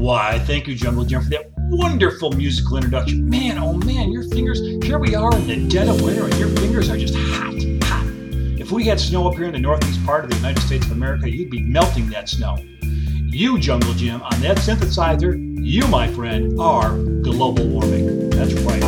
Why, thank you, Jungle Jim, for that wonderful musical introduction. Man, oh man, your fingers, here we are in the dead of winter, and your fingers are just hot, hot. If we had snow up here in the northeast part of the United States of America, you'd be melting that snow. You, Jungle Jim, on that synthesizer, you, my friend, are global warming. That's right,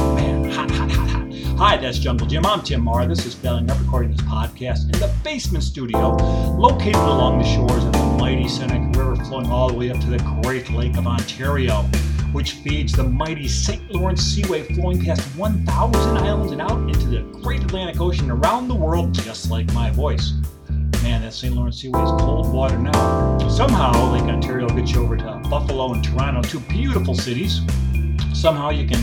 Hi, that's Jungle Jim. I'm Tim Mahar. This is Failing Up recording this podcast in the basement studio located along the shores of the mighty Seneca River flowing all the way up to the Great Lake of Ontario, which feeds the mighty St. Lawrence Seaway flowing past 1,000 islands and out into the Great Atlantic Ocean around the world, just like my voice. Man, that St. Lawrence Seaway is cold water now. Somehow, Lake Ontario gets you over to Buffalo and Toronto, two beautiful cities. Somehow you can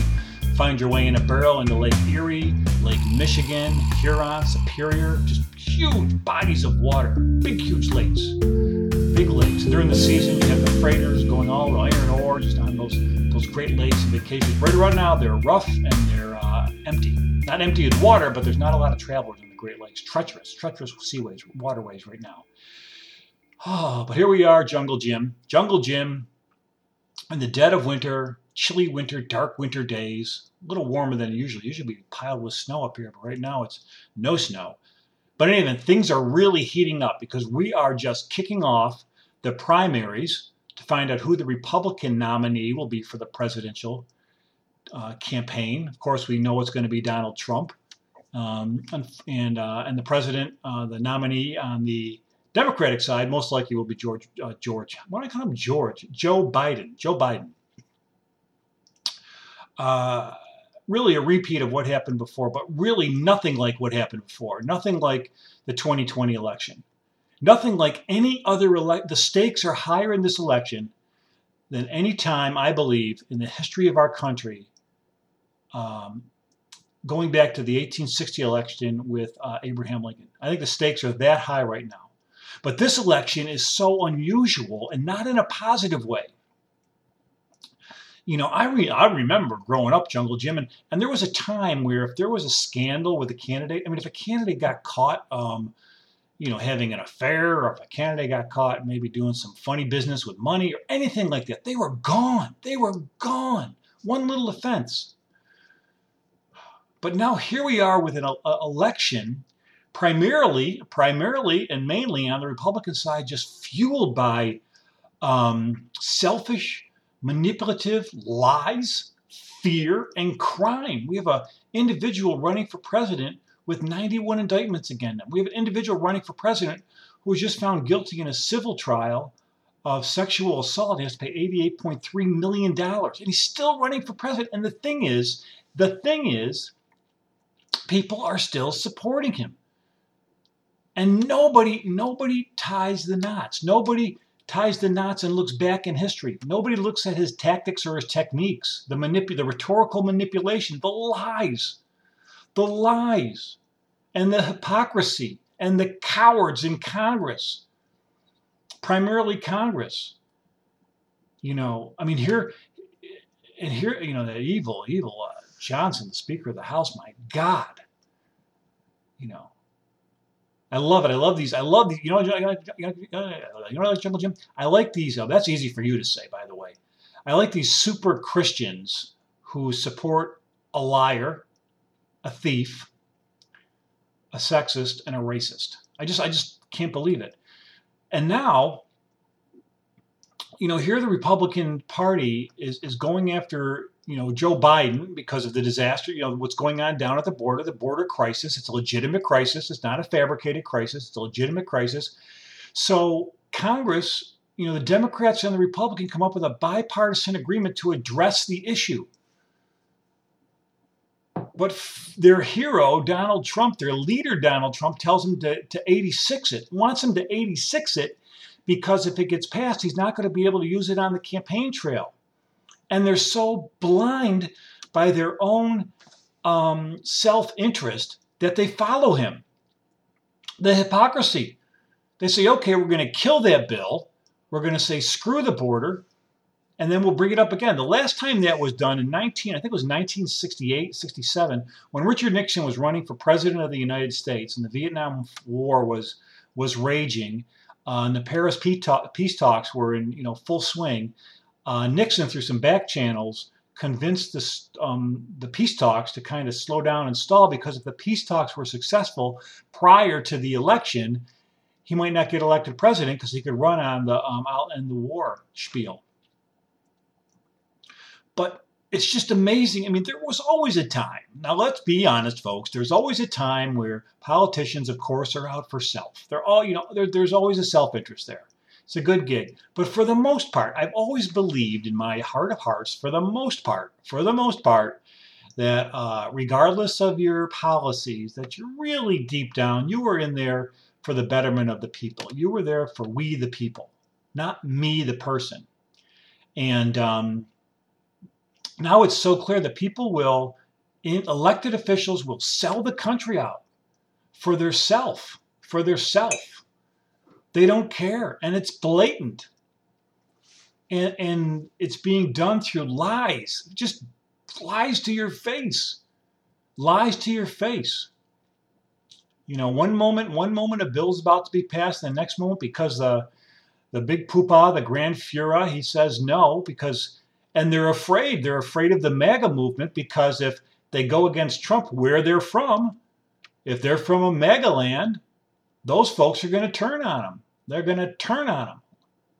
find your way in a barrel into Lake Erie, Lake Michigan, Huron, Superior, just huge bodies of water, big, huge lakes. Big lakes. During the season, you have the freighters going all the iron ore just on those those Great Lakes and vacations. Right around now, they're rough and they're uh, empty. Not empty in water, but there's not a lot of travelers in the Great Lakes. Treacherous, treacherous seaways, waterways right now. Oh, but here we are, Jungle Jim. Jungle Jim in the dead of winter, chilly winter, dark winter days, a little warmer than usually. Usually we piled with snow up here, but right now it's no snow. But anyway, things are really heating up because we are just kicking off the primaries to find out who the Republican nominee will be for the presidential uh, campaign. Of course, we know it's going to be Donald Trump, um, and and, uh, and the president, uh, the nominee on the Democratic side, most likely will be George uh, George. Why do I call him George? Joe Biden. Joe Biden. Really a repeat of what happened before, but really nothing like what happened before. Nothing like the 2020 election. Nothing like any other election. The stakes are higher in this election than any time, I believe, in the history of our country, um, going back to the 1860 election with uh, Abraham Lincoln. I think the stakes are that high right now. But this election is so unusual and not in a positive way you know, I re- I remember growing up, Jungle Jim, and, and there was a time where if there was a scandal with a candidate, I mean, if a candidate got caught, um, you know, having an affair, or if a candidate got caught maybe doing some funny business with money or anything like that, they were gone. They were gone. One little offense. But now here we are with an uh, election, primarily, primarily and mainly on the Republican side, just fueled by um, selfish manipulative lies, fear, and crime. We have an individual running for president with 91 indictments against him. We have an individual running for president who was just found guilty in a civil trial of sexual assault. He has to pay $88.3 million. And he's still running for president. And the thing is, the thing is, people are still supporting him. And nobody, nobody ties the knots. Nobody ties the knots and looks back in history. Nobody looks at his tactics or his techniques, the manip- the rhetorical manipulation, the lies, the lies, and the hypocrisy, and the cowards in Congress, primarily Congress. You know, I mean, here, and here, you know, the evil, evil uh, Johnson, the Speaker of the House, my God, you know, I love it. I love these. I love these. You know, you know, you know, like Jungle Jim. I like these. Oh, that's easy for you to say, by the way. I like these super Christians who support a liar, a thief, a sexist, and a racist. I just, I just can't believe it. And now, you know, here the Republican Party is is going after you know, Joe Biden, because of the disaster, you know, what's going on down at the border, the border crisis. It's a legitimate crisis. It's not a fabricated crisis. It's a legitimate crisis. So Congress, you know, the Democrats and the Republican come up with a bipartisan agreement to address the issue. But their hero, Donald Trump, their leader, Donald Trump, tells them to, to 86 it, wants them to 86 it because if it gets passed, he's not going to be able to use it on the campaign trail and they're so blind by their own um, self interest that they follow him. The hypocrisy. They say, okay, we're going to kill that bill. We're going to say, screw the border, and then we'll bring it up again. The last time that was done in 19, I think it was 1968, 67, when Richard Nixon was running for president of the United States and the Vietnam War was was raging, uh, and the Paris peace talks were in you know full swing uh, Nixon, through some back channels, convinced the, um, the peace talks to kind of slow down and stall because if the peace talks were successful prior to the election, he might not get elected president because he could run on the um, out in the war spiel. But it's just amazing. I mean, there was always a time. Now, let's be honest, folks. There's always a time where politicians, of course, are out for self. They're all, you know, there's always a self interest there. It's a good gig. But for the most part, I've always believed in my heart of hearts, for the most part, for the most part, that uh, regardless of your policies, that you're really deep down, you were in there for the betterment of the people. You were there for we the people, not me the person. And um, now it's so clear that people will, elected officials will sell the country out for their self, for their self. They don't care, and it's blatant. And, and it's being done through lies, just lies to your face, lies to your face. You know, one moment, one moment a bill's about to be passed, the next moment, because the the big poopa, the grand Fuhrer, he says no because, and they're afraid. They're afraid of the MAGA movement because if they go against Trump, where they're from, if they're from a MAGA land, those folks are going to turn on them. They're going to turn on them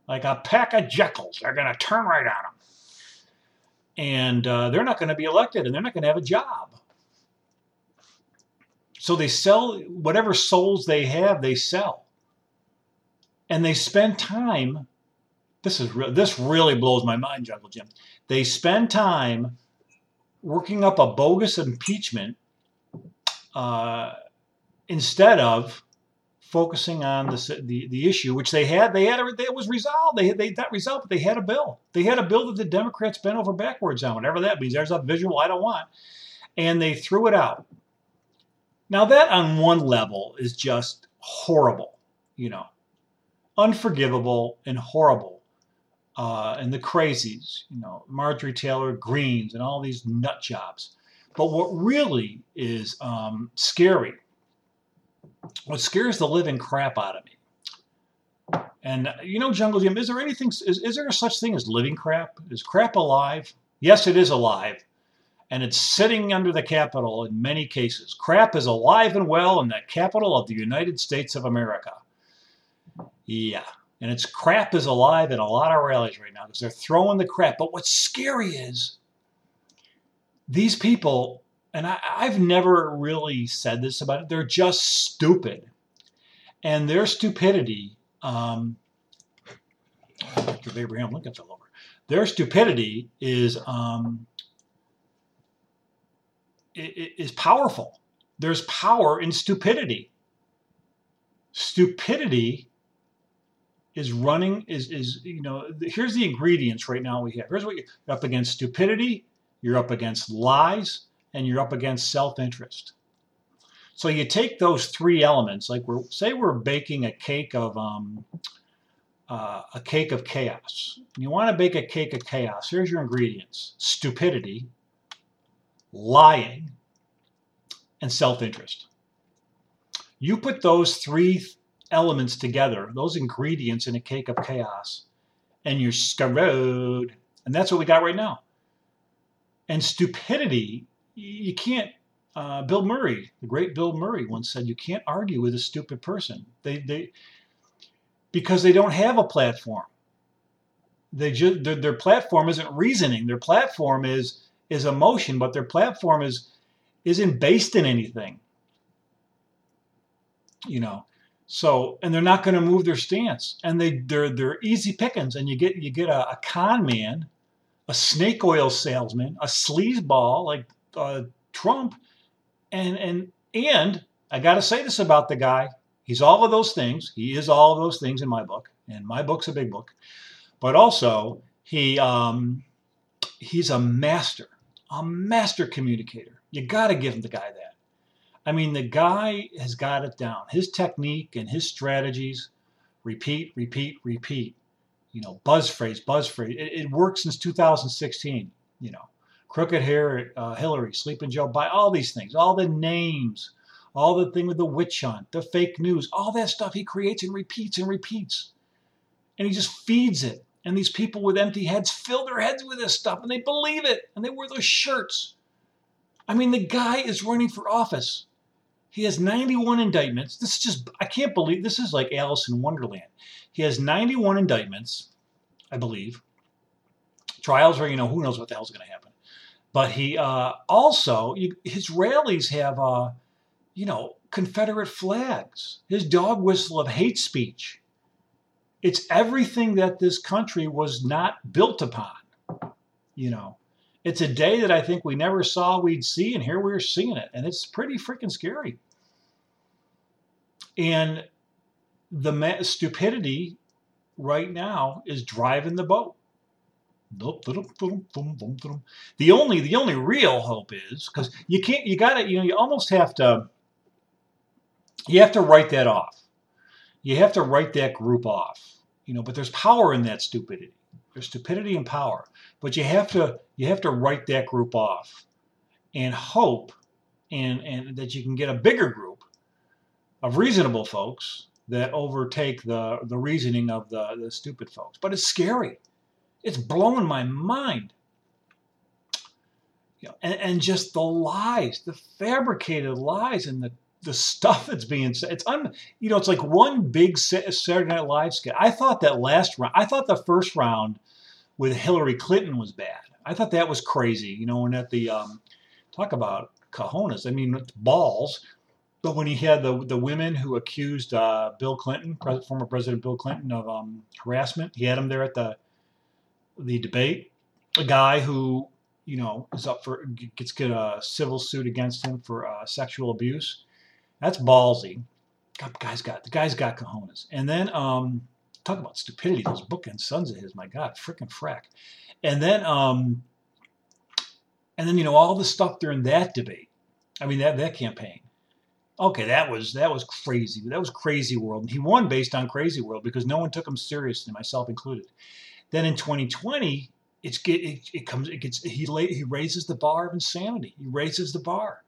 like a pack of jackals. They're going to turn right on them, and uh, they're not going to be elected, and they're not going to have a job. So they sell whatever souls they have, they sell. And they spend time, this is re- this really blows my mind, Jungle Jim. They spend time working up a bogus impeachment uh, instead of focusing on the, the, issue, which they had. They had it was resolved. They they that resolved, but they had a bill. They had a bill that the Democrats bent over backwards on, whatever that means. There's a visual I don't want, and they threw it out. Now, that on one level is just horrible, you know, unforgivable and horrible. Uh, and the crazies, you know, Marjorie Taylor Greens and all these nut jobs. But what really is um, scary, what scares the living crap out of me. And uh, you know, Jungle Jim, is there anything? Is, is there such thing as living crap? Is crap alive? Yes, it is alive and it's sitting under the Capitol in many cases. Crap is alive and well in the capital of the United States of America. Yeah, and it's crap is alive in a lot of rallies right now because they're throwing the crap. But what's scary is these people, and I, have never really said this about it, they're just stupid. And their stupidity, um, Abraham Lincoln fell over. Their stupidity is um, is powerful. There's power in stupidity. Stupidity is running is is you know here's the ingredients right now we have. Here's what you're up against: stupidity, you're up against lies, and you're up against self-interest. So you take those three elements, like we're say we're baking a cake of um, uh, a cake of chaos. You want to bake a cake of chaos. Here's your ingredients: stupidity, lying, and self interest. You put those three elements together, those ingredients in a cake of chaos, and you're screwed. And that's what we got right now. And stupidity, you can't. Uh, Bill Murray, the great Bill Murray, once said, "You can't argue with a stupid person. They, they, because they don't have a platform. They just their, their platform isn't reasoning. Their platform is is emotion, but their platform is isn't based in anything. You know, so and they're not going to move their stance, and they they're they're easy pickings, and you get you get a, a con man, a snake oil salesman, a sleazeball like uh, Trump, and and and I got to say this about the guy. He's all of those things. He is all of those things in my book, and my book's a big book. But also, he um, he's a master a master communicator. You got to give him the guy that. I mean, the guy has got it down. His technique and his strategies repeat, repeat, repeat. You know, buzz phrase, buzz phrase. It, it worked since 2016. You know, crooked hair, uh, Hillary, sleeping Joe, by all these things, all the names, all the thing with the witch hunt, the fake news, all that stuff he creates and repeats and repeats. And he just feeds it And these people with empty heads fill their heads with this stuff and they believe it and they wear those shirts. I mean, the guy is running for office. He has 91 indictments. This is just, I can't believe, this is like Alice in Wonderland. He has 91 indictments, I believe. Trials where, you know, who knows what the hell's going to happen. But he uh, also, you, his rallies have, uh, you know, Confederate flags, his dog whistle of hate speech. It's everything that this country was not built upon. You know, it's a day that I think we never saw we'd see, and here we're seeing it, and it's pretty freaking scary. And the stupidity right now is driving the boat. The only the only real hope is because you can't you got to you know you almost have to you have to write that off. You have to write that group off. You know, but there's power in that stupidity. There's stupidity and power. But you have to you have to write that group off and hope and and that you can get a bigger group of reasonable folks that overtake the the reasoning of the, the stupid folks. But it's scary. It's blowing my mind. You know, and, and just the lies, the fabricated lies and the the stuff that's being said. It's un, you know, it's like one big Saturday Night Live skit. I thought that last round, I thought the first round with Hillary Clinton was bad. I thought that was crazy. You know, when at the um, talk about cojones, I mean balls. But when he had the the women who accused uh, Bill Clinton, former President Bill Clinton, of um, harassment, he had them there at the the debate. A guy who you know is up for gets get a civil suit against him for uh, sexual abuse that's ballsy. God, guy's got the guy's got cojones. And then um, talk about stupidity. Those bookend sons of his, my God, freaking frack. And then um, and then you know all the stuff during that debate. I mean that that campaign. Okay, that was that was crazy. That was crazy world. And he won based on crazy world because no one took him seriously, myself included. Then in 2020, it's get it, it comes it gets he he raises the bar of insanity. He raises the bar.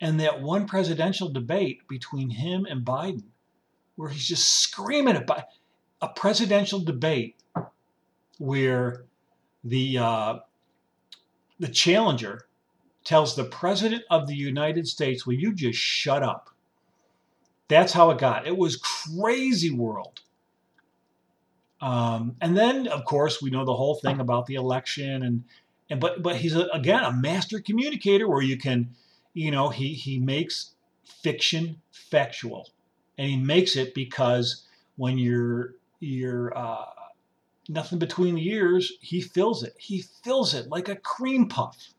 And that one presidential debate between him and Biden, where he's just screaming about a presidential debate where the uh, the challenger tells the president of the United States, "Will you just shut up?" That's how it got. It was crazy world. Um, and then, of course, we know the whole thing about the election, and and but but he's a, again a master communicator where you can you know, he, he makes fiction factual. And he makes it because when you're, you're, uh, nothing between the ears, he fills it. He fills it like a cream puff.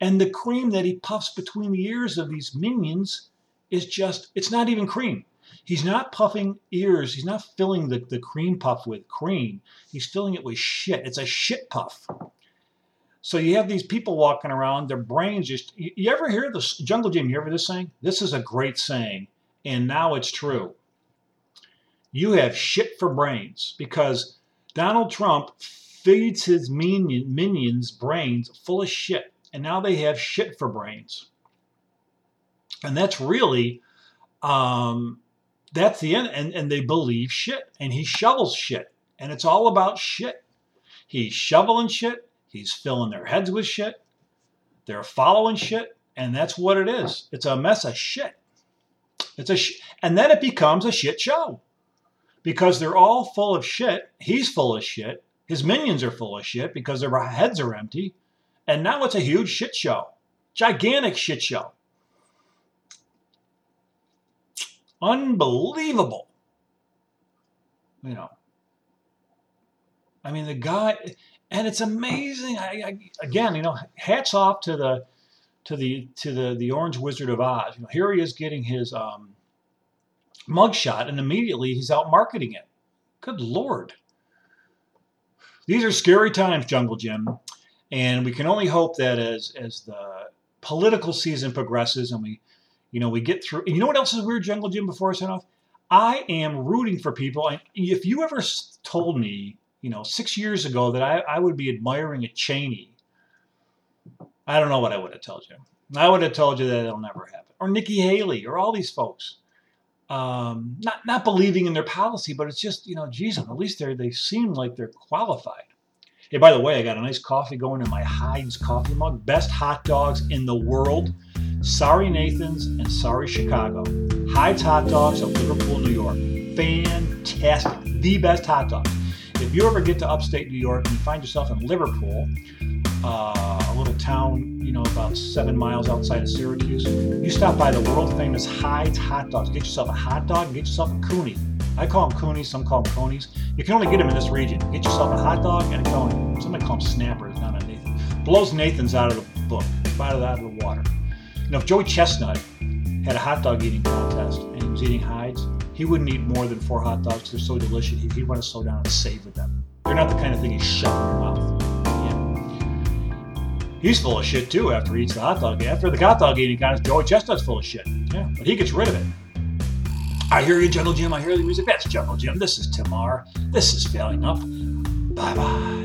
And the cream that he puffs between the ears of these minions is just, it's not even cream. He's not puffing ears. He's not filling the, the cream puff with cream. He's filling it with shit. It's a shit puff. So you have these people walking around, their brains just. You, ever hear this Jungle Jim? You ever this saying? This is a great saying, and now it's true. You have shit for brains because Donald Trump feeds his minion, minions brains full of shit, and now they have shit for brains. And that's really, um, that's the end. And, and they believe shit, and he shovels shit, and it's all about shit. He's shoveling shit, He's filling their heads with shit. They're following shit, and that's what it is. It's a mess of shit. It's a sh- and then it becomes a shit show because they're all full of shit. He's full of shit. His minions are full of shit because their heads are empty, and now it's a huge shit show, gigantic shit show. Unbelievable. You know. I mean, the guy and it's amazing. I, I, again, you know, hats off to the to the to the the Orange Wizard of Oz. You know, here he is getting his um, mugshot, and immediately he's out marketing it. Good lord! These are scary times, Jungle Jim, and we can only hope that as as the political season progresses and we, you know, we get through. And you know what else is weird, Jungle Jim? Before I sign off, I am rooting for people. And if you ever told me you know, six years ago that I, I would be admiring a Cheney, I don't know what I would have told you. I would have told you that it'll never happen. Or Nikki Haley, or all these folks. um, not not believing in their policy, but it's just you know, geez, at least they they seem like they're qualified. Hey, by the way, I got a nice coffee going in my Heid's coffee mug. Best hot dogs in the world. Sorry Nathan's and sorry Chicago. Heid's hot dogs of Liverpool, New York. Fantastic. The best hot dogs. If you ever get to upstate New York and you find yourself in Liverpool, uh, a little town, you know, about seven miles outside of Syracuse, you stop by the world famous Heid's hot dogs. Get yourself a hot dog, get yourself a Cooney. I call them Coonies, some call them Conies. You can only get them in this region. Get yourself a hot dog and a Coney. Somebody call them Snappers, not a Nathan. Blows Nathan's out of the book, out of the water. Know, if Joey Chestnut had a hot dog eating contest and he was eating Heid's, he wouldn't eat more than four hot dogs. They're so delicious. He'd, want to slow down and savor them. They're not the kind of thing you shove in your mouth. He's full of shit too after he eats the hot dog. After the hot dog eating contest, Joey Chestnut's full of shit. Yeah, but he gets rid of it. I hear you, Jungle Jim. I hear the music. That's Jungle Jim. This is Tim Mahar. This is Failing Up. Bye bye.